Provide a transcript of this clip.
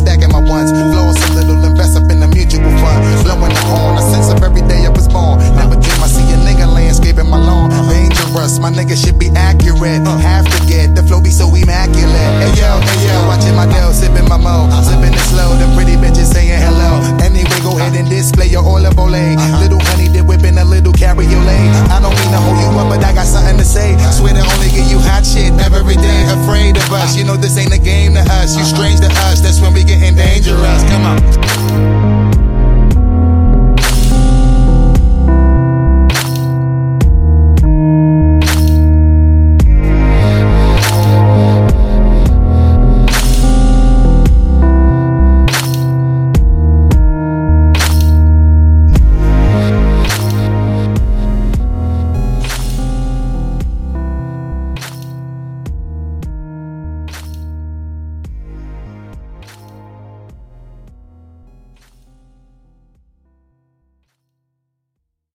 stacking my ones. Flowing so little, invest up in the mutual fund. Blowing the horn, a sense of every day I was born. Never dream I see a nigga landscaping my lawn. Dangerous, my nigga should be accurate. Have to get the flow be so you know this ain't a game to us. You strange to us, that's when we getting dangerous. Come on.